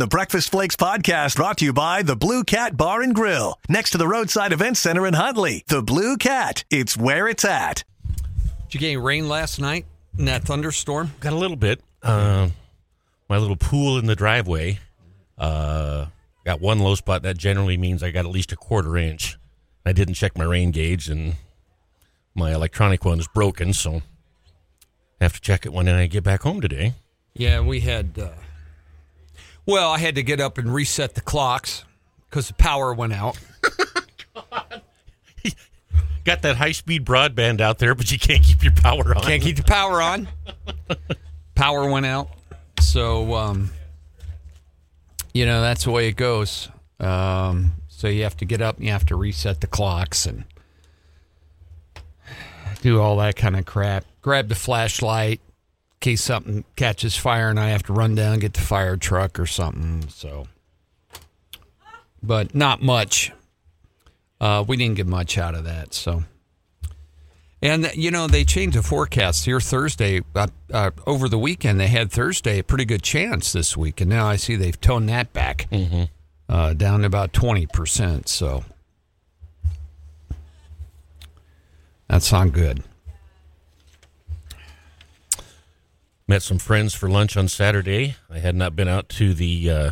The Breakfast Flakes podcast brought to you by the Blue Cat Bar and Grill, next to the Roadside Event Center in Huntley. The Blue Cat, it's where it's at. Did you get any rain last night in that thunderstorm? Got a little bit. Uh, my little pool in the driveway. Uh, got one low spot. That generally means I got at least a quarter inch. I didn't check my rain gauge, and my electronic one is broken, so I have to check it when I get back home today. Yeah, we had. Uh, well, I had to get up and reset the clocks because the power went out. Got that high speed broadband out there, but you can't keep your power on. Can't keep the power on. power went out. So, um, you know, that's the way it goes. Um, so you have to get up and you have to reset the clocks and do all that kind of crap. Grab the flashlight case something catches fire and I have to run down and get the fire truck or something. So, but not much. Uh, we didn't get much out of that. So, and you know they changed the forecast here Thursday. Uh, uh, over the weekend they had Thursday a pretty good chance this week, and now I see they've toned that back uh, down to about twenty percent. So that's not good. Met some friends for lunch on Saturday. I had not been out to the uh,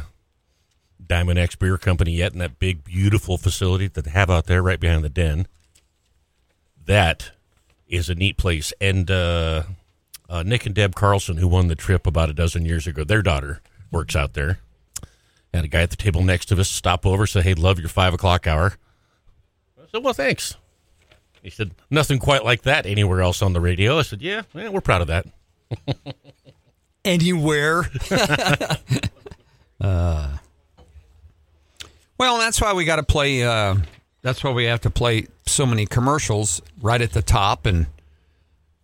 Diamond X Beer Company yet in that big, beautiful facility that they have out there right behind the den. That is a neat place. And uh, uh, Nick and Deb Carlson, who won the trip about a dozen years ago, their daughter works out there. Had a guy at the table next to us stop over, say, "Hey, love your five o'clock hour." I said, "Well, thanks." He said, "Nothing quite like that anywhere else on the radio." I said, "Yeah, yeah we're proud of that." Anywhere. uh, well, that's why we got to play. Uh, that's why we have to play so many commercials right at the top and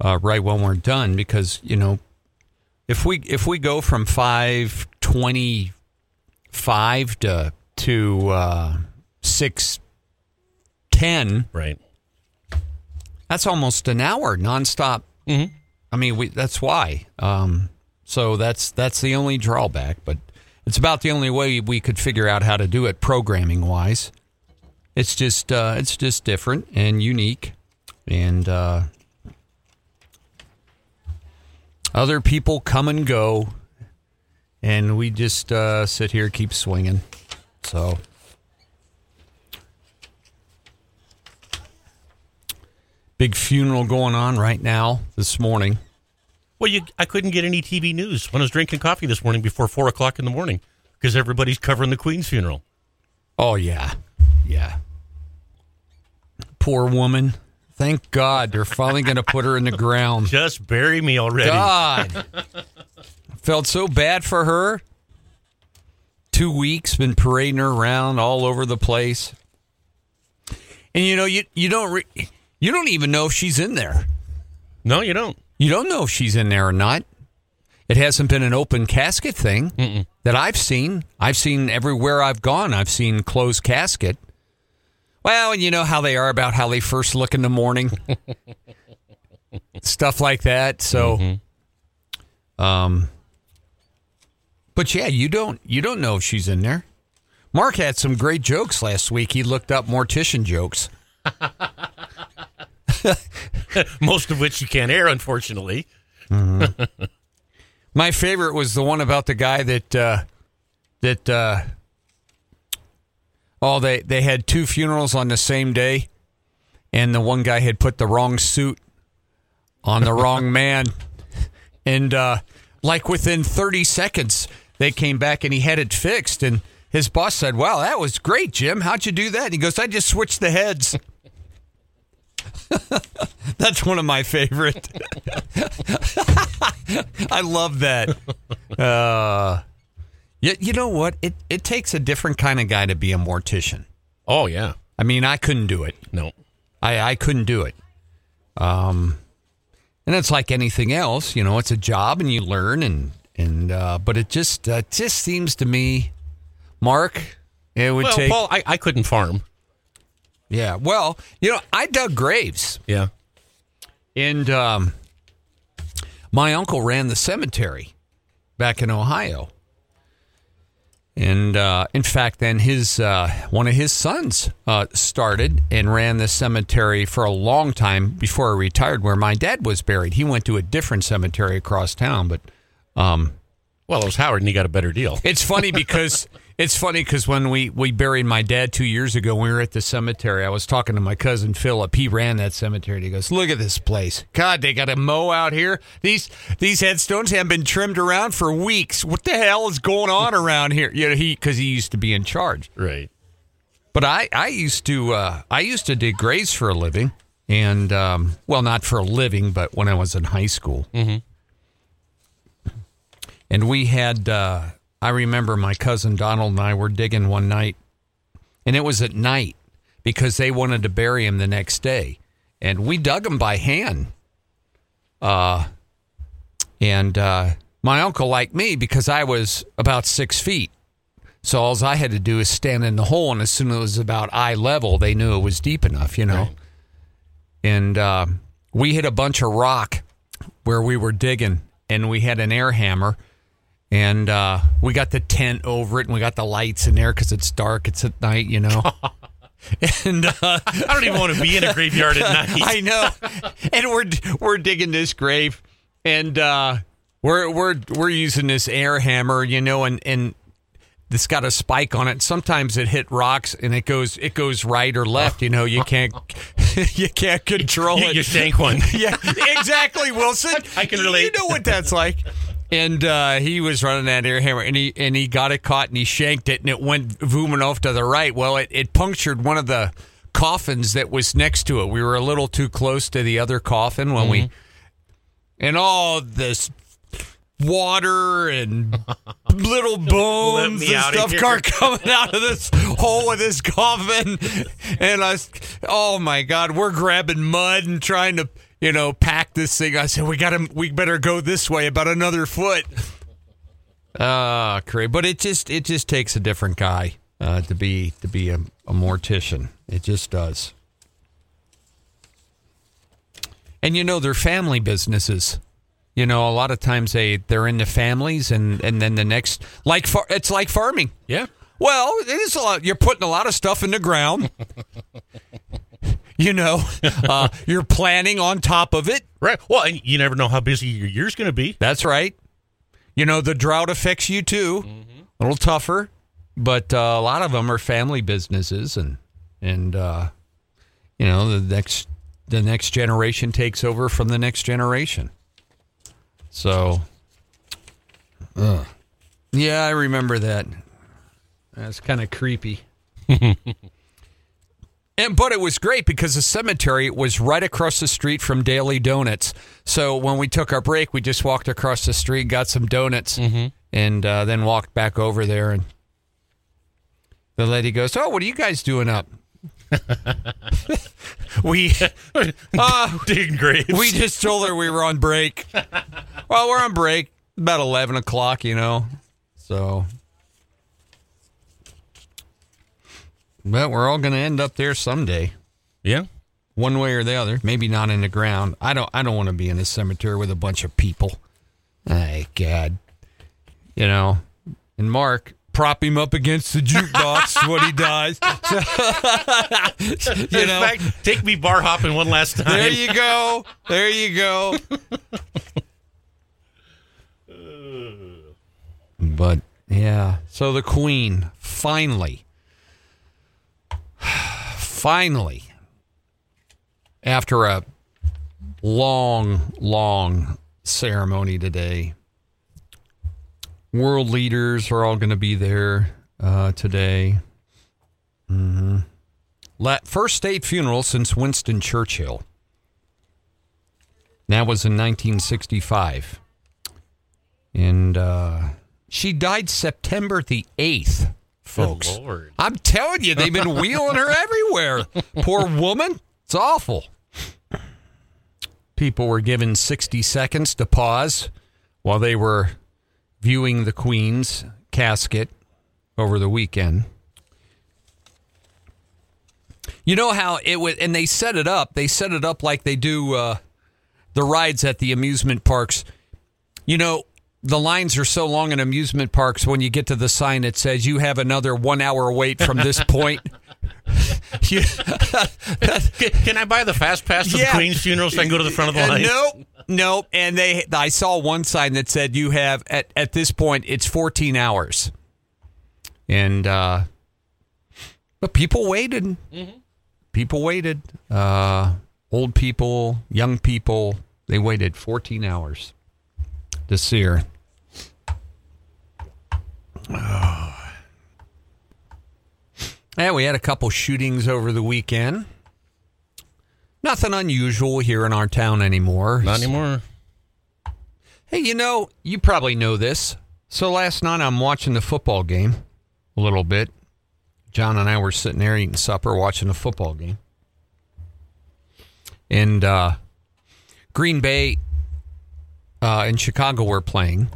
uh, right when we're done because you know if we if we go from five twenty five to to uh, six ten, Right. that's almost an hour nonstop. Mhm. I mean, we, that's why. Um, so that's that's the only drawback, but it's about the only way we could figure out how to do it programming wise. It's just uh, it's just different and unique, and uh, other people come and go, and we just uh, sit here keep swinging. So. Big funeral going on right now this morning. Well, you, I couldn't get any TV news when I was drinking coffee this morning before four o'clock in the morning because everybody's covering the Queen's funeral. Oh yeah, yeah. Poor woman. Thank God they're finally going to put her in the ground. Just bury me already. God, felt so bad for her. Two weeks been parading her around all over the place, and you know you you don't re- you don't even know if she's in there. No, you don't. You don't know if she's in there or not. It hasn't been an open casket thing Mm-mm. that I've seen. I've seen everywhere I've gone. I've seen closed casket. Well, and you know how they are about how they first look in the morning, stuff like that. So, um, but yeah, you don't you don't know if she's in there. Mark had some great jokes last week. He looked up mortician jokes. Most of which you can't air, unfortunately. My favorite was the one about the guy that uh, that uh, oh they they had two funerals on the same day, and the one guy had put the wrong suit on the wrong man, and uh, like within thirty seconds they came back and he had it fixed, and his boss said, "Wow, that was great, Jim. How'd you do that?" And he goes, "I just switched the heads." That's one of my favorite. I love that. Uh, you, you know what? It it takes a different kind of guy to be a mortician. Oh yeah. I mean, I couldn't do it. No. I I couldn't do it. Um, and it's like anything else, you know. It's a job, and you learn, and and uh, but it just uh, just seems to me, Mark, it would Well, take. Paul, I, I couldn't farm. Yeah. Well, you know, I dug graves. Yeah. And um, my uncle ran the cemetery back in Ohio. And uh, in fact, then his uh, one of his sons uh, started and ran the cemetery for a long time before he retired, where my dad was buried. He went to a different cemetery across town, but um, Well, it was Howard, and he got a better deal. it's funny because it's funny because when we we buried my dad two years ago, when we were at the cemetery. I was talking to my cousin Philip. He ran that cemetery. And he goes, "Look at this place. God, they got a mow out here. These these headstones haven't been trimmed around for weeks. What the hell is going on around here?" You know, he because he used to be in charge. Right. But I, I used to uh, I used to dig graves for a living, and um, well, not for a living, but when I was in high school, mm-hmm. and we had uh, I remember my cousin Donald and I were digging one night, and it was at night because they wanted to bury him the next day, and we dug him by hand. Uh, and uh, my uncle liked me because I was about six feet. So all I had to do is stand in the hole, and as soon as it was about eye level, they knew it was deep enough, you know. And uh, we hit a bunch of rock where we were digging, and we had an air hammer, and uh, we got the tent over it, and we got the lights in there because it's dark, it's at night, you know. and uh, I don't even want to be in a graveyard at night. I know. And we're we're digging this grave, and uh, we're we're we're using this air hammer, you know, and and it's got a spike on it. Sometimes it hit rocks and it goes it goes right or left. You know, you can't you can't control You, it. you shank one. yeah, exactly, Wilson. I can relate. You know what that's like. And uh, he was running that air hammer, and he and he got it caught, and he shanked it, and it went booming off to the right. Well, it, it punctured one of the coffins that was next to it. We were a little too close to the other coffin when we, and all this water and little bones and stuff car coming out of this hole of this coffin. And I, oh my God, we're grabbing mud and trying to, you know, pack this thing. I said, we got to, we better go this way about another foot. Ah, crazy. But it just, it just takes a different guy uh, to be, to be a, a mortician. It just does. And you know, they're family businesses. You know, a lot of times they they're in the families, and and then the next like far, it's like farming. Yeah. Well, it is a lot. You're putting a lot of stuff in the ground. you know, uh, you're planning on top of it. Right. Well, and you never know how busy your year's going to be. That's right. You know, the drought affects you too. A little tougher, but uh, a lot of them are family businesses, and and uh, you know the next the next generation takes over from the next generation. So, yeah, I remember that. That's kind of creepy. And but it was great because the cemetery was right across the street from Daily Donuts. So when we took our break, we just walked across the street, got some donuts, and uh, then walked back over there. And the lady goes, "Oh, what are you guys doing up?" we uh, Digging graves. we just told her we were on break. well, we're on break about eleven o'clock, you know. So, but we're all going to end up there someday, yeah. one way or the other. Maybe not in the ground. I don't. I don't want to be in a cemetery with a bunch of people. My God, you know. And Mark. Prop him up against the jukebox when he dies. you In know, fact, take me bar hopping one last time. there you go. There you go. but yeah, so the queen finally finally after a long long ceremony today world leaders are all going to be there uh, today. Hmm La- first state funeral since winston churchill. That was in 1965. And uh, she died September the 8th, folks. Lord. I'm telling you, they've been wheeling her everywhere. Poor woman. It's awful. People were given 60 seconds to pause while they were viewing the Queen's casket over the weekend. You know how it was, and they set it up. They set it up like they do uh, the rides at the amusement parks. You know, the lines are so long in amusement parks when you get to the sign that says you have another one hour wait from this point. You- Can I buy the fast pass to Yeah. the Queen's funeral so I can go to the front of the Uh, line? nope, nope. And they, I saw one sign that said you have at at this point it's 14 hours, and uh, but people waited. People waited. Uh, old people, young people, they waited 14 hours to see her. Yeah, we had a couple shootings over the weekend. Nothing unusual here in our town anymore. Not anymore. Hey, you know, you probably know this. So last night I'm watching the football game a little bit. John and I were sitting there eating supper watching the football game. And uh, Green Bay uh, and Chicago were playing.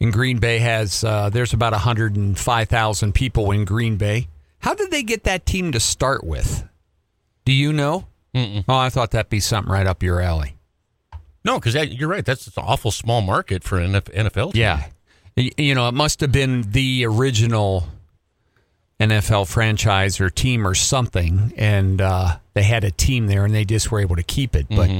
And Green Bay has, uh, there's about 105,000 people in Green Bay. How did they get that team to start with? Do you know? Mm-mm. Oh, I thought that'd be something right up your alley. No, because you're right. That's an awful small market for an NFL. team. Yeah. You know, it must have been the original NFL franchise or team or something, and uh, they had a team there and they just were able to keep it. But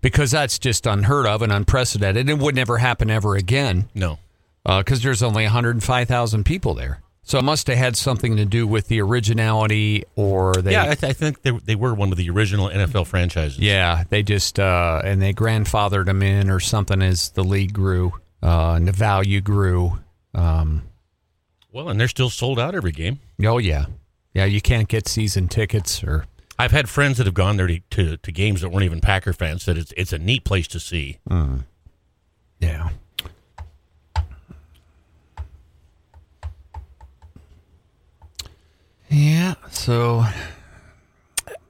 because that's just unheard of and unprecedented, it would never happen ever again No. because there's only 105,000 people there. So it must have had something to do with the originality or they. yeah, I, th- I think they, they were one of the original NFL franchises. Yeah, they just uh, and they grandfathered them in or something as the league grew uh, and the value grew. Um, Well, and they're still sold out every game. oh yeah, yeah. You can't get season tickets or I've had friends that have gone there to, to, to games that weren't even Packer fans. Said it's it's a neat place to see. yeah. Yeah. So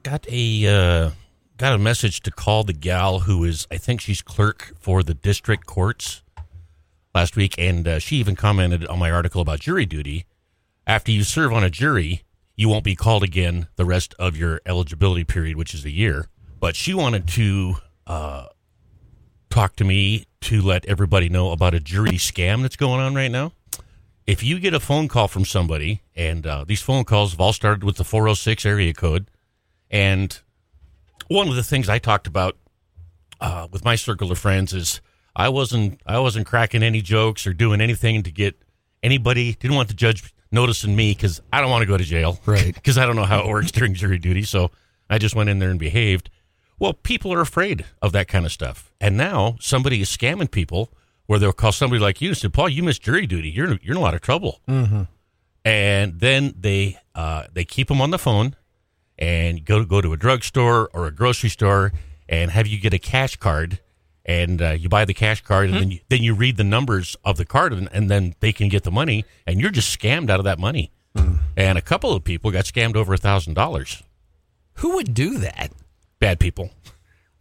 Got a uh, got a message to call the gal who is I think she's clerk for the district courts last week, and uh, she even commented on my article about jury duty. After you serve on a jury, you won't be called again the rest of your eligibility period, which is a year. But she wanted to uh, talk to me to let everybody know about a jury scam that's going on right now. If you get a phone call from somebody, and uh, these phone calls have all started with the 406 area code, and one of the things I talked about uh, with my circle of friends is I wasn't I wasn't cracking any jokes or doing anything to get anybody didn't want the judge noticing me because I don't want to go to jail Right. because I don't know how it works during jury duty so I just went in there and behaved. Well, people are afraid of that kind of stuff, and now somebody is scamming people where they'll call somebody like you and say, "Paul, you missed jury duty. You're you're in a lot of trouble." Mm-hmm. And then they uh, they keep them on the phone and go go to a drugstore or a grocery store and have you get a cash card and uh, you buy the cash card and then you, then you read the numbers of the card and, and then they can get the money and you're just scammed out of that money. And a couple of people got scammed over a thousand dollars. who would do that? Bad people.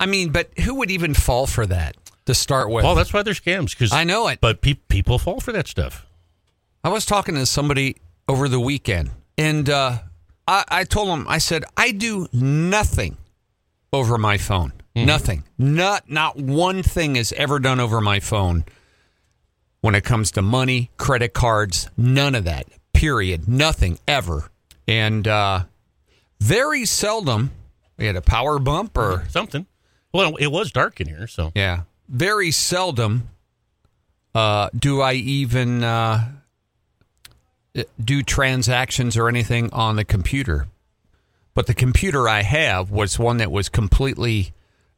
I mean, but who would even fall for that to start with? Well, that's why they're scams because I know it. But pe- people fall for that stuff. I was talking to somebody over the weekend, and uh, I, I told him, I said, I do nothing over my phone. Nothing. Not not one thing is ever done over my phone when it comes to money, credit cards, none of that. Period. Nothing ever. And uh, very seldom we had a power bump or Something. Well, it was dark in here, so yeah. Very seldom uh, do I even uh, do transactions or anything on the computer. But the computer I have was one that was completely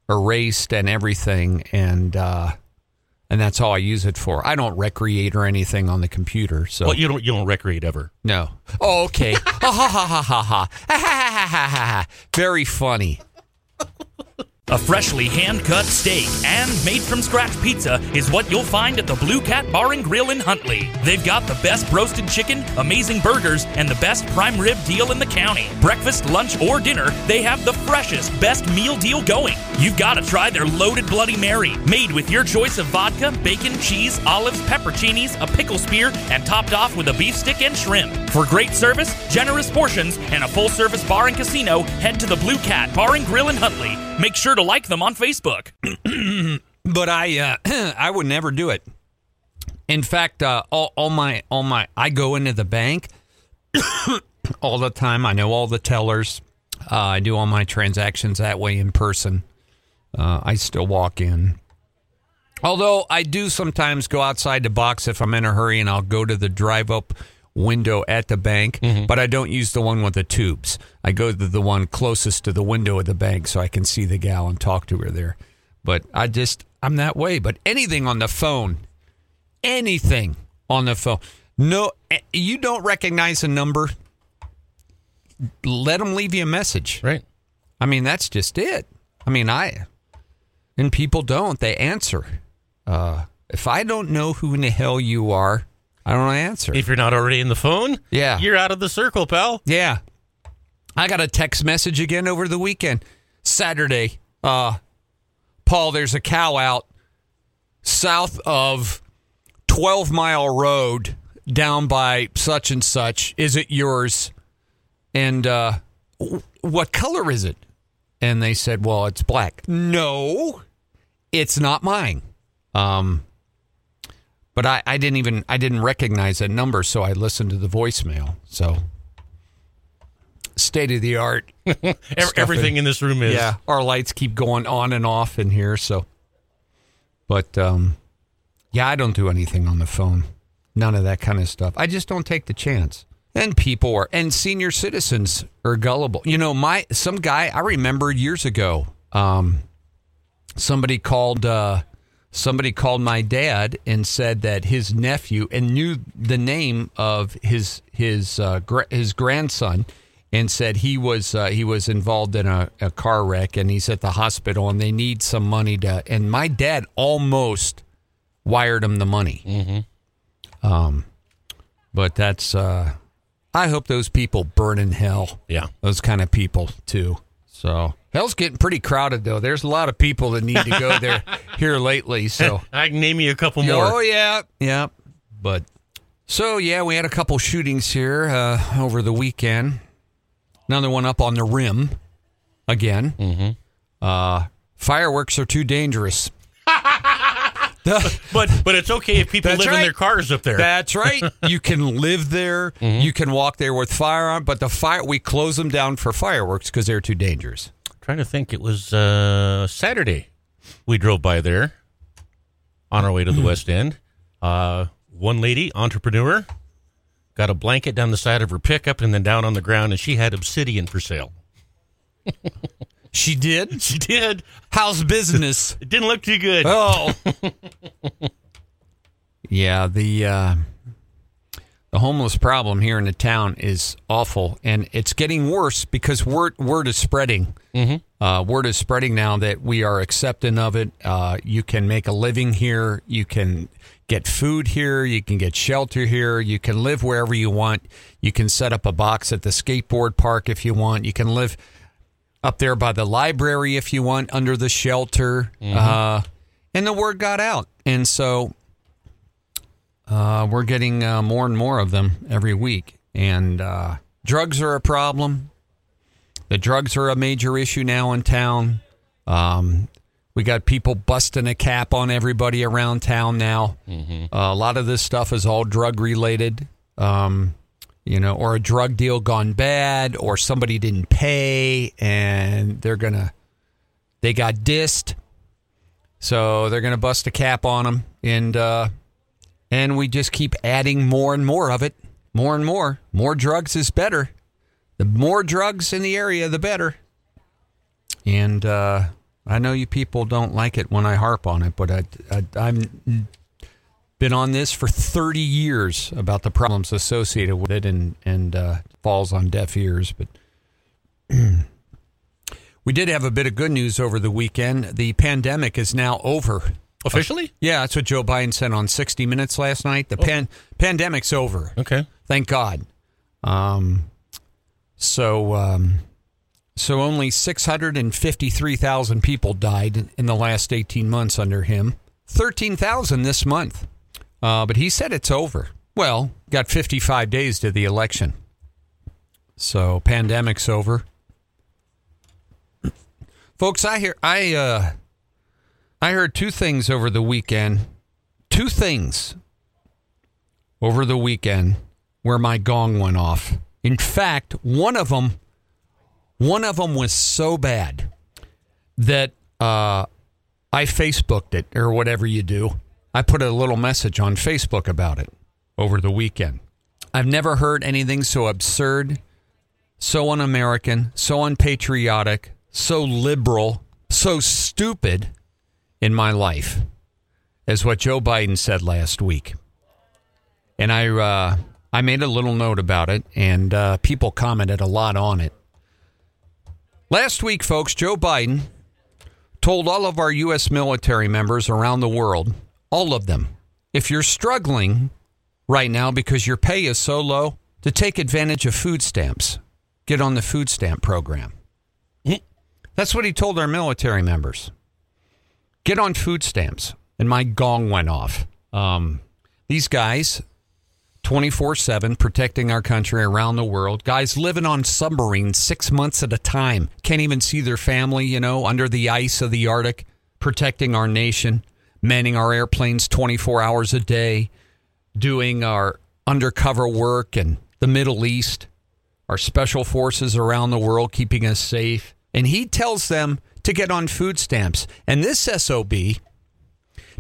erased and everything, and uh, and that's all I use it for. I don't recreate or anything on the computer. So well, you don't you don't recreate ever. no. Oh, okay. ha ha ha ha ha ha ha ha ha ha. Very funny. A freshly hand cut steak and made from scratch pizza is what you'll find at the Blue Cat Bar and Grill in Huntley. They've got the best roasted chicken, amazing burgers, and the best prime rib deal in the county. Breakfast, lunch, or dinner, they have the freshest, best meal deal going. You've got to try their loaded Bloody Mary, made with your choice of vodka, bacon, cheese, olives, pepperoncinis, a pickle spear, and topped off with a beef stick and shrimp. For great service, generous portions, and a full service bar and casino, head to the Blue Cat Bar and Grill in Huntley. Make sure to like them on Facebook. But I uh, I would never do it. In fact, uh, all, all my all my I go into the bank all the time. I know all the tellers. Uh, I do all my transactions that way in person. Uh, I still walk in. Although I do sometimes go outside the box if I'm in a hurry and I'll go to the drive up window at the bank, but I don't use the one with the tubes. I go to the one closest to the window of the bank so I can see the gal and talk to her there. But I just, I'm that way. But anything on the phone, anything on the phone, no, eh, you don't recognize a number, let them leave you a message. Right. I mean, that's just it. I mean, I and people don't. They answer. Uh, if I don't know who in the hell you are, I don't answer. If you're not already in the phone, Yeah. you're out of the circle, pal. yeah, I got a text message again over the weekend, Saturday. Uh, Paul, there's a cow out south of Twelve Mile Road, down by such and such. Is it yours? And uh, what color is it? And they said, well, it's black. No, it's not mine. Um, but I, I didn't even I didn't recognize that number, so I listened to the voicemail. So state of the art. Everything in- in this room is. Yeah, our lights keep going on and off in here. So, but um, yeah, I don't do anything on the phone. None of that kind of stuff. I just don't take the chance. And people are, and senior citizens are gullible. You know, my some guy I remember years ago. Um, somebody called. Uh, somebody called my dad and said that his nephew and knew the name of his his uh, gra- his grandson and said he was uh, he was involved in a, a car wreck and he's at the hospital and they need some money to and my dad almost wired him the money. Mm-hmm. Um, but that's uh, I hope those people burn in hell. Yeah. Those kind of people too. So hell's getting pretty crowded though. There's a lot of people that need to go there here lately. So I can name you a couple more. Oh yeah, yeah. But so yeah, we had a couple shootings here uh, over the weekend. Another one up on the rim again. Mm-hmm. Uh, fireworks are too dangerous. But but it's okay if people live in their cars up there. That's right. You can live there. You can walk there with firearm, but the fire we close them down for fireworks because they're too dangerous. Trying to think. It was uh, Saturday. We drove by there on our way to the West End. Uh, one lady, entrepreneur, got a blanket down the side of her pickup and then down on the ground, and she had obsidian for sale. She did. She did. How's business? It didn't look too good. Oh. yeah, the uh, the homeless problem here in the town is awful, and it's getting worse because word word is spreading. Mm-hmm. Uh, word is spreading now that we are accepting of it. Uh, you can make a living here. You can get food here. You can get shelter here. You can live wherever you want. You can set up a box at the skateboard park if you want. You can live up there by the library if you want under the shelter. Uh, and the word got out. And so uh, we're getting uh, more and more of them every week. And uh, drugs are a problem. The drugs are a major issue now in town. Um, we got people busting a cap on everybody around town now. Uh, a lot of this stuff is all drug related. Um, you know, or a drug deal gone bad, or somebody didn't pay and they're gonna, they got dissed, so they're gonna bust a cap on them, and uh, and we just keep adding more and more of it, more and more. More drugs is better. The more drugs in the area, the better. And uh, I know you people don't like it when I harp on it, but I, I, I'm been on this for 30 years about the problems associated with it and and uh, falls on deaf ears but we did have a bit of good news over the weekend the pandemic is now over Officially? yeah that's what joe biden said on 60 minutes last night the pan- pandemic's over Okay. thank god um, so um, so only 653,000 people died in the last 18 months under him 13,000 this month uh, but he said it's over. Well, got 55 days to the election. So pandemic's over. Folks, I hear I uh I heard two things over the weekend. Two things over the weekend where my gong went off. In fact, one of them, one of them was so bad that uh, I Facebooked it or whatever you do. I put a little message on Facebook about it over the weekend. I've never heard anything so absurd, so un American, so unpatriotic, so liberal, so stupid in my life as what Joe Biden said last week. And I, uh, I made a little note about it, and uh, people commented a lot on it. Last week, folks, Joe Biden told all of our U.S. military members around the world, all of them, if you're struggling right now because your pay is so low, to take advantage of food stamps. Get on the food stamp program. That's what he told our military members. Get on food stamps. And my gong went off. Um, these guys, 24 7, protecting our country around the world. Guys living on submarines six months at a time. Can't even see their family, you know, under the ice of the Arctic, protecting our nation, manning our airplanes 24 hours a day, doing our undercover work in the Middle East, our special forces around the world, keeping us safe. And he tells them to get on food stamps. And this SOB,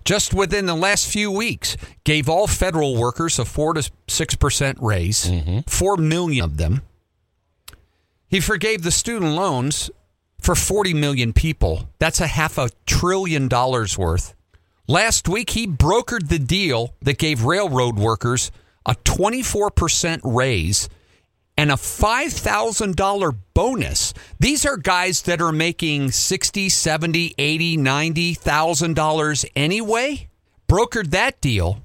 just within the last few weeks, gave all federal workers a 4 to 6% raise, Mm-hmm. 4 million of them. He forgave the student loans for 40 million people. That's a half a trillion dollars worth. Last week, he brokered the deal that gave railroad workers a 24% raise and a $5,000 bonus. These are guys that are making 60, 70, 80, 90,000 dollars anyway. Brokered that deal.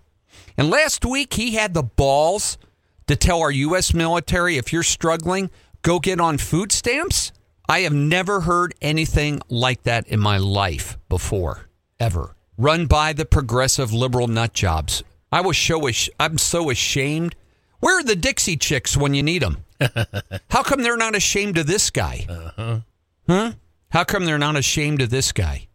And last week he had the balls to tell our US military if you're struggling, go get on food stamps. I have never heard anything like that in my life before, ever. Run by the progressive liberal nut jobs. I was so ash- I'm so ashamed. Where are the Dixie chicks when you need them? How come they're not ashamed of this guy? Uh-huh. Huh? How come they're not ashamed of this guy?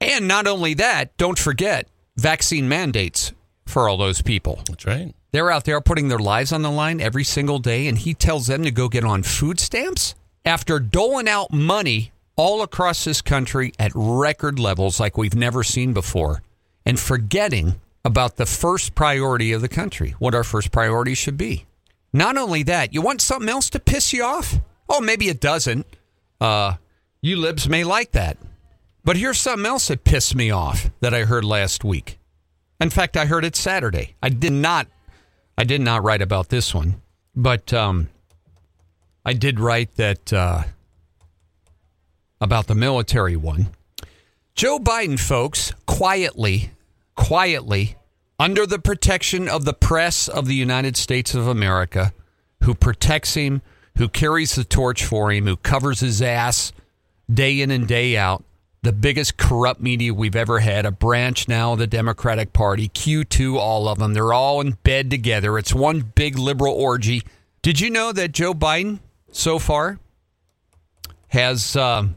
And not only that, don't forget vaccine mandates for all those people. That's right. They're out there putting their lives on the line every single day, and he tells them to go get on food stamps after doling out money all across this country at record levels like we've never seen before, and forgetting about the first priority of the country, what our first priority should be. Not only that, you want something else to piss you off? Oh, maybe it doesn't. Uh, you libs may like that. But here's something else that pissed me off that I heard last week. In fact, I heard it Saturday. I did not I did not write about this one, but um, I did write that uh, about the military one. Joe Biden, folks, quietly, quietly, under the protection of the press of the United States of America, who protects him, who carries the torch for him, who covers his ass day in and day out, the biggest corrupt media we've ever had, a branch now of the Democratic Party, Q2, all of them. They're all in bed together. It's one big liberal orgy. Did you know that Joe Biden, so far, has, um,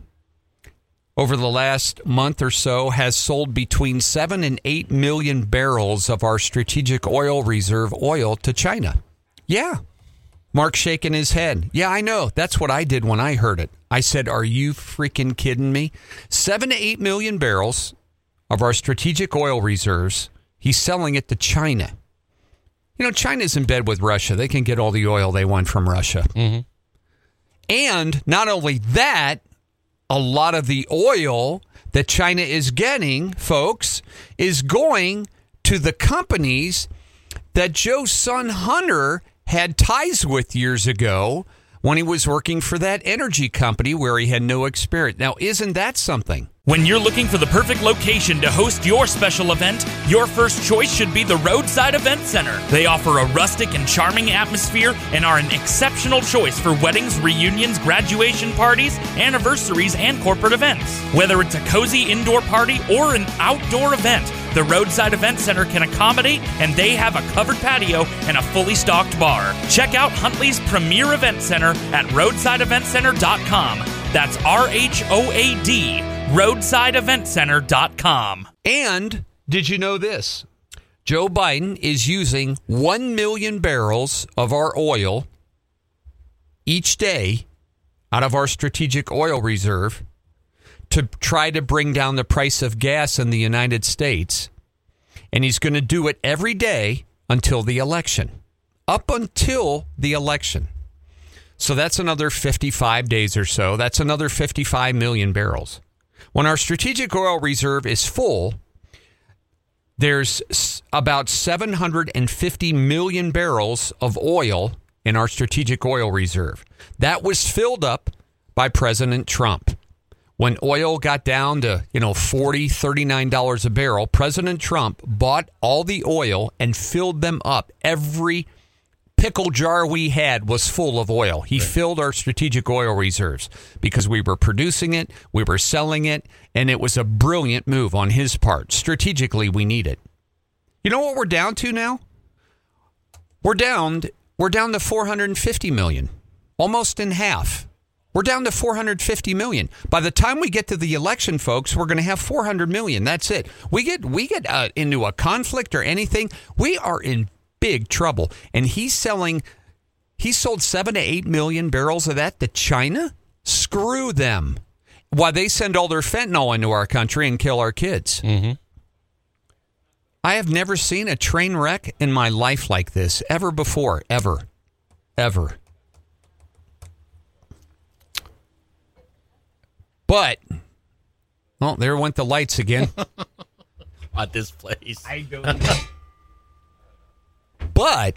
over the last month or so, has sold between 7 and 8 million barrels of our strategic oil reserve oil to China? Yeah. Mark shaking his head. Yeah, I know. That's what I did when I heard it. I said, Are you freaking kidding me? Seven to eight million barrels of our strategic oil reserves. He's selling it to China. You know, China's in bed with Russia. They can get all the oil they want from Russia. Mm-hmm. And not only that, a lot of the oil that China is getting, folks, is going to the companies that Joe's son Hunter had ties with years ago when he was working for that energy company where he had no experience. Now, isn't that something? When you're looking for the perfect location to host your special event, your first choice should be the Roadside Event Center. They offer a rustic and charming atmosphere and are an exceptional choice for weddings, reunions, graduation parties, anniversaries, and corporate events. Whether it's a cozy indoor party or an outdoor event, the Roadside Event Center can accommodate, and they have a covered patio and a fully stocked bar. Check out Huntley's premier event center at roadsideeventcenter.com. That's R H O A D, roadsideeventcenter.com. And did you know this? Joe Biden is using 1 million barrels of our oil each day out of our strategic oil reserve to try to bring down the price of gas in the United States. And he's going to do it every day until the election, up until the election. So that's another 55 days or so. That's another 55 million barrels. When our strategic oil reserve is full, there's about 750 million barrels of oil in our strategic oil reserve. That was filled up by President Trump. When oil got down to, you know, 40, 39 dollars a barrel, President Trump bought all the oil and filled them up. Every pickle jar we had was full of oil. He filled our strategic oil reserves because we were producing it, we were selling it, and it was a brilliant move on his part. Strategically, we need it. You know what we're down to now? We're down we're down to 450 million. Almost in half. We're down to 450 million. By the time we get to the election, folks, we're going to have 400 million. That's it. We get we get uh, into a conflict or anything, we are in big trouble. And he's selling he sold 7 to 8 million barrels of that to China? Screw them. Why they send all their fentanyl into our country and kill our kids. I have never seen a train wreck in my life like this ever before, ever, ever. But, well, there went the lights again. At this place. I don't but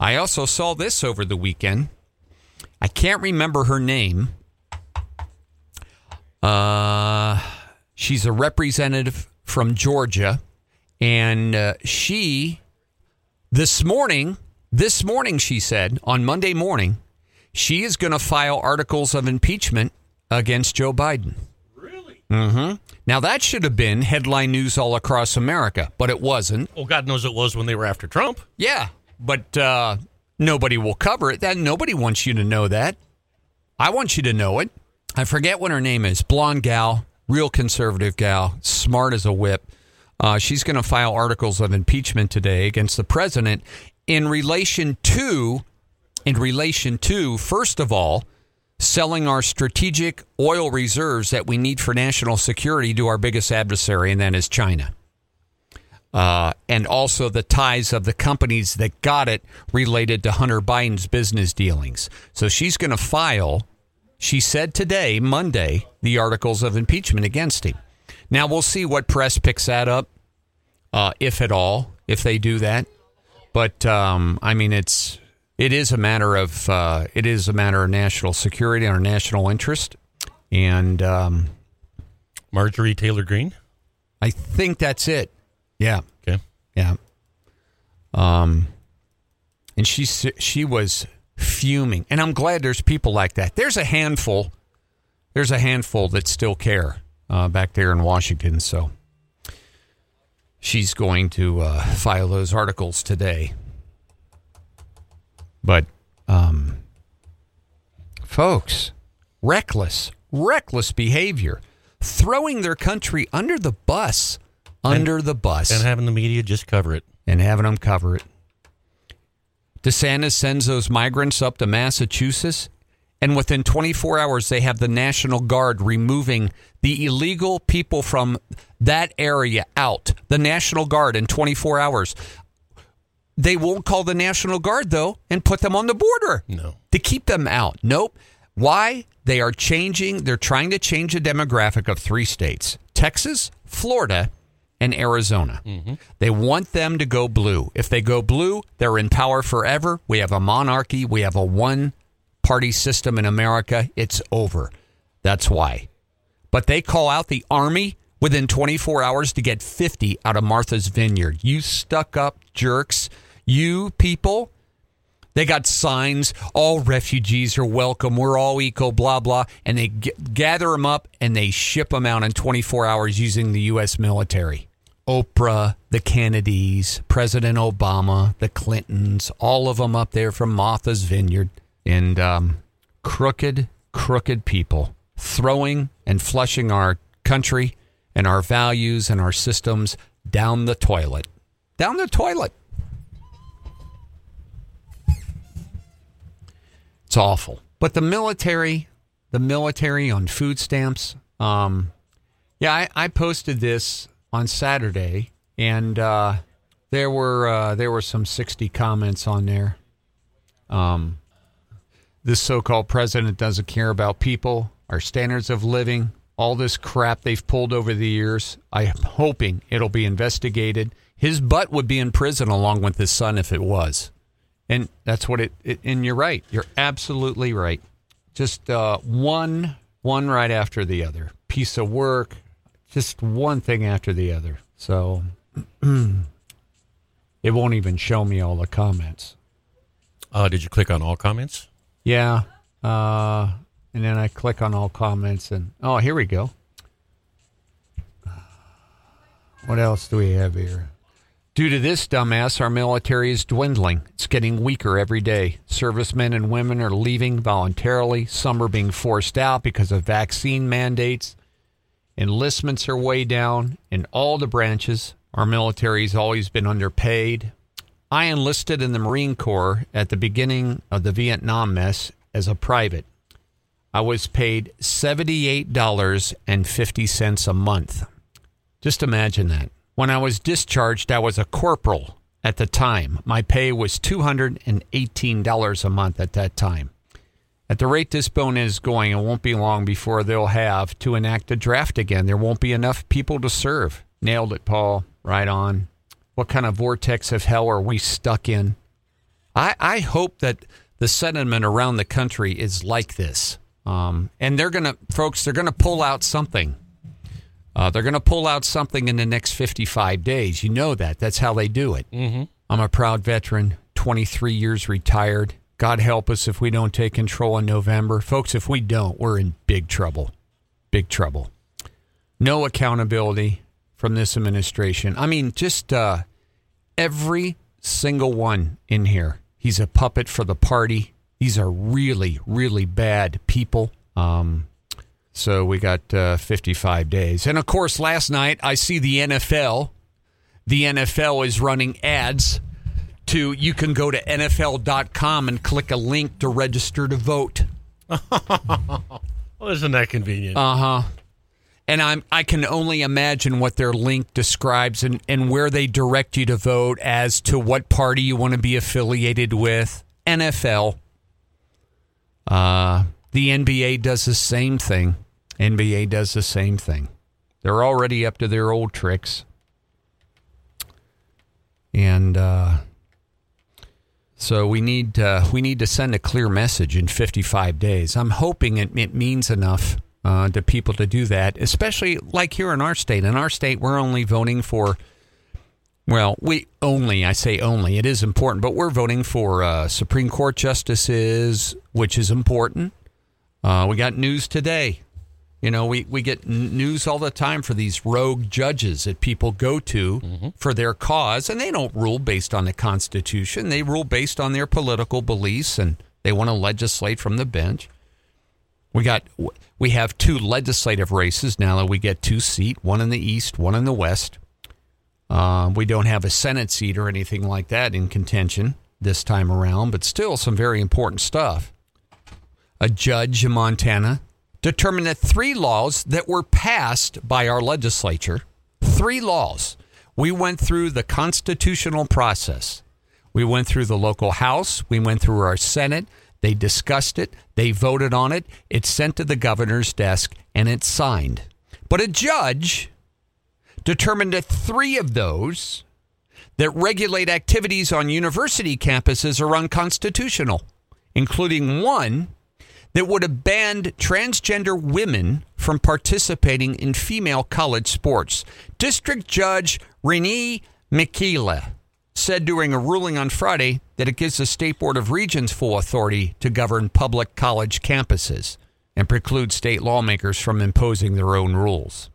I also saw this over the weekend. I can't remember her name. Uh, she's a representative from Georgia, and uh, she this morning, this morning, she said on Monday morning, she is going to file articles of impeachment against Joe Biden. Really? Mm-hmm. Now that should have been headline news all across America, but it wasn't. Well, God knows it was when they were after Trump. Yeah, but uh, nobody will cover it. That nobody wants you to know that. I want you to know it. I forget what her name is. Blonde gal, real conservative gal, smart as a whip. Uh, she's going to file articles of impeachment today against the president in relation to, in relation to, first of all, selling our strategic oil reserves that we need for national security to our biggest adversary, and that is China uh, and also the ties of the companies that got it related to Hunter Biden's business dealings. So she's going to file, she said today, Monday, the articles of impeachment against him. Now we'll see what press picks that up, uh, if at all, if they do that. But um, I mean, it's it is a matter of uh, it is a matter of national security and our national interest, and um, Marjorie Taylor Greene. I think that's it. Yeah. Okay. Yeah. Um, and she she was fuming, and I'm glad there's people like that. There's a handful. There's a handful that still care uh, back there in Washington. So she's going to uh, file those articles today. But, um, folks, reckless, reckless behavior, throwing their country under the bus, under the bus And having the media just cover it. and having them cover it. DeSantis sends those migrants up to Massachusetts, and within 24 hours, they have the National Guard removing the illegal people from that area out. The National Guard in 24 hours. They won't call the National Guard, though, and put them on the border No. to keep them out. Nope. Why? They are changing, they're trying to change the demographic of three states Texas, Florida, and Arizona. Mm-hmm. They want them to go blue. If they go blue, they're in power forever. We have a monarchy, we have a one party system in America. It's over. That's why. But they call out the army within 24 hours to get 50 out of Martha's Vineyard. You stuck up jerks. You people, they got signs. All refugees are welcome. We're all eco, blah, blah. And they g- gather them up and they ship them out in 24 hours using the U.S. military. Oprah, the Kennedys, President Obama, the Clintons, all of them up there from Martha's Vineyard. And um, crooked, crooked people throwing and flushing our country and our values and our systems down the toilet. down the toilet. It's awful. But the military, the military on food stamps. Um, yeah, I, I posted this on Saturday, and uh, there were uh, there were some sixty comments on there. Um, this so-called president doesn't care about people, our standards of living, all this crap they've pulled over the years. I'm hoping it'll be investigated. His butt would be in prison along with his son if it was. And that's what it, it and you're right. You're absolutely right. Just uh, one one right after the other. Piece of work, just one thing after the other. So it won't even show me all the comments. Uh, did you click on all comments? Yeah. Uh, and then I click on all comments and oh, here we go. What else do we have here? Due to this dumbass, our military is dwindling. It's getting weaker every day. Servicemen and women are leaving voluntarily. Some are being forced out because of vaccine mandates. Enlistments are way down in all the branches. Our military has always been underpaid. I enlisted in the Marine Corps at the beginning of the Vietnam mess as a private. I was paid $78.50 a month. Just imagine that. When I was discharged, I was a corporal at the time. My pay was $218 a month at that time. At the rate this bone is going, it won't be long before they'll have to enact a draft again. There won't be enough people to serve. Nailed it, Paul. Right on. What kind of vortex of hell are we stuck in? I, I hope that the sentiment around the country is like this. Um, and they're going to, folks, they're going to pull out something. Uh, they're going to pull out something in the next 55 days. You know that. That's how they do it. Mm-hmm. I'm a proud veteran, 23 years retired. God help us if we don't take control in November. Folks, if we don't, we're in big trouble. Big trouble. No accountability from this administration. I mean, just uh, every single one in here. He's a puppet for the party. These are really, really bad people. Um, so we got uh, 55 days. And of course, last night I see the NFL. The NFL is running ads to you can go to NFL.com and click a link to register to vote. Well, isn't that convenient? Uh huh. And I'm I can only imagine what their link describes and, and where they direct you to vote as to what party you want to be affiliated with. NFL. Uh, the NBA does the same thing. NBA does the same thing. They're already up to their old tricks. And uh, so we need uh, we need to send a clear message in 55 days. I'm hoping it, it means enough uh, to people to do that, especially like here in our state. In our state, we're only voting for. Well, we only, I say only, it is important, but we're voting for uh, Supreme Court justices, which is important. Uh, we got news today. You know, we, we get news all the time for these rogue judges that people go to for their cause, and they don't rule based on the Constitution. They rule based on their political beliefs, and they want to legislate from the bench. We got we have two legislative races now that we get two seat, one in the east, one in the west. Um, we don't have a Senate seat or anything like that in contention this time around, but still some very important stuff. A judge in Montana determined that three laws that were passed by our legislature, three laws, we went through the constitutional process. We went through the local House, we went through our Senate. They discussed it, they voted on it, it's sent to the governor's desk, and it's signed. But a judge determined that three of those that regulate activities on university campuses are unconstitutional, including one that would have banned transgender women from participating in female college sports. District Judge Rienne McElyea said during a ruling on Friday that it gives the State Board of Regents full authority to govern public college campuses and preclude state lawmakers from imposing their own rules.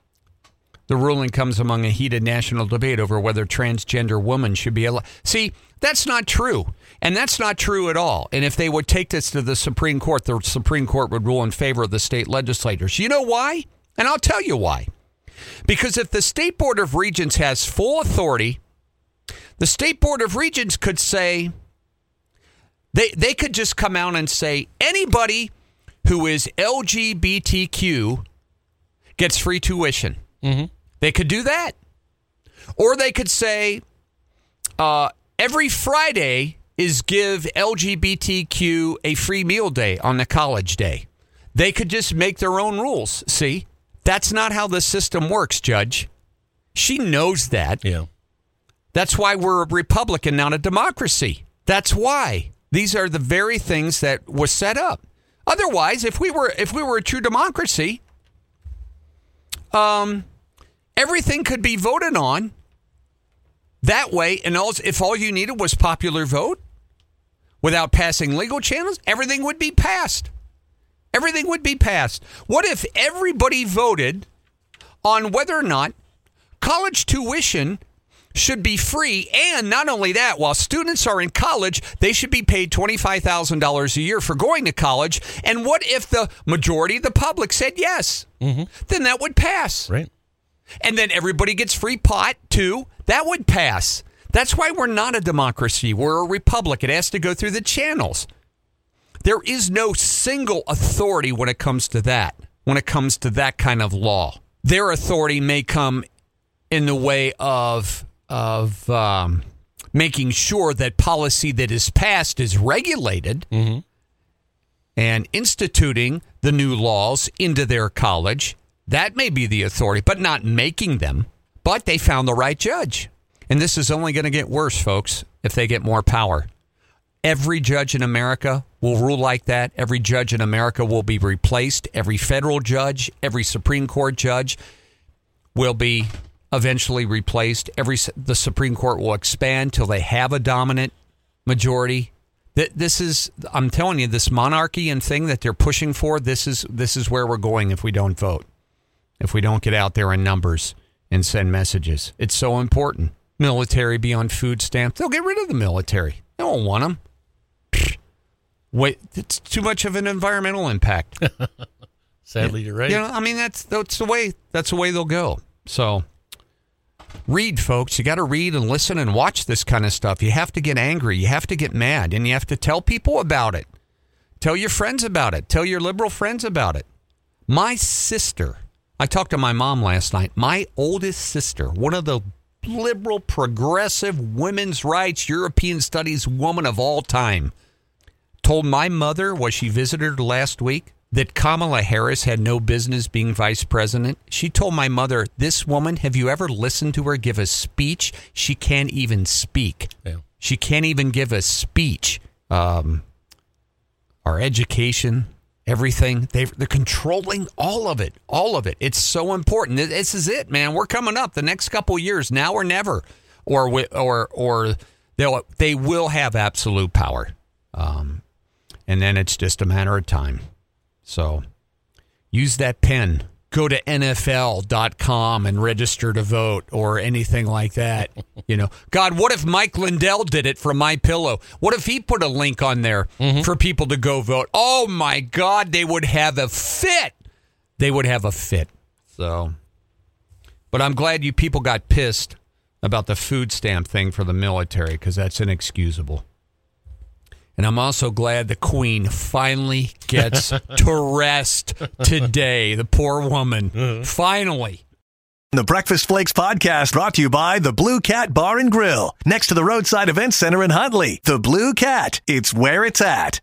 The ruling comes among a heated national debate over whether transgender women should be allowed. See, that's not true. And that's not true at all. And if they would take this to the Supreme Court, the Supreme Court would rule in favor of the state legislators. You know why? And I'll tell you why. Because if the State Board of Regents has full authority, The State Board of Regents could say, they, they could just come out and say, anybody who is LGBTQ gets free tuition. Mm-hmm. They could do that. Or they could say, uh, every Friday is give LGBTQ a free meal day on the college day. They could just make their own rules. See, that's not how the system works, Judge. She knows that. Yeah. That's why we're a Republican, not a democracy. That's why. These are the very things that was set up. Otherwise, if we were if we were a true democracy, um, everything could be voted on that way. And all, if all you needed was popular vote, without passing legal channels, everything would be passed. Everything would be passed. What if everybody voted on whether or not college tuition should be free? And not only that, while students are in college, they should be paid $25,000 a year for going to college. And what if the majority of the public said yes? Mm-hmm. Then that would pass. Right. And then everybody gets free pot too. That would pass. That's why we're not a democracy. We're a republic. It has to go through the channels. There is no single authority when it comes to that, when it comes to that kind of law. Their authority may come in the way of, of um, making sure that policy that is passed is regulated and instituting the new laws into their college. That may be the authority, but not making them. But they found the right judge. And this is only going to get worse, folks, if they get more power. Every judge in America will rule like that. Every judge in America will be replaced. Every federal judge, every Supreme Court judge will be eventually replaced. Every the Supreme Court will expand till they have a dominant majority. Th- This is I'm telling you this monarchy and thing that they're pushing for, this is this is where we're going if we don't vote. If we don't get out there in numbers and send messages. It's so important. Military be on food stamps. They'll get rid of the military. They won't want them. Wait, it's too much of an environmental impact. Sadly, you're right. You know, I mean that's that's the way that's the way they'll go. So read, folks. You got to read and listen and watch this kind of stuff. You have to get angry. You have to get mad, and you have to tell people about it. Tell your friends about it. Tell your liberal friends about it. My sister. I talked to my mom last night. My oldest sister, one of the liberal, progressive, women's rights, European studies woman of all time, told my mother, was she visited her last week, that Kamala Harris had no business being vice president. She told my mother, This woman, have you ever listened to her give a speech? She can't even speak. Yeah. She can't even give a speech. Um, our education, everything, they, they're controlling all of it. All of it. It's so important. This is it, man. We're coming up the next couple years, now or never. Or, or, or they'll, they will have absolute power. Um, and then it's just a matter of time. So use that pen. Go to NFL.com and register to vote or anything like that. You know, God, what if Mike Lindell did it from My Pillow? What if he put a link on there mm-hmm. for people to go vote? Oh my God, they would have a fit. They would have a fit. So, but I'm glad you people got pissed about the food stamp thing for the military because that's inexcusable. And I'm also glad the Queen finally gets to rest today. The poor woman. Finally. The Breakfast Flakes podcast brought to you by the Blue Cat Bar and Grill, next to the Roadside Event Center in Huntley. The Blue Cat, it's where it's at.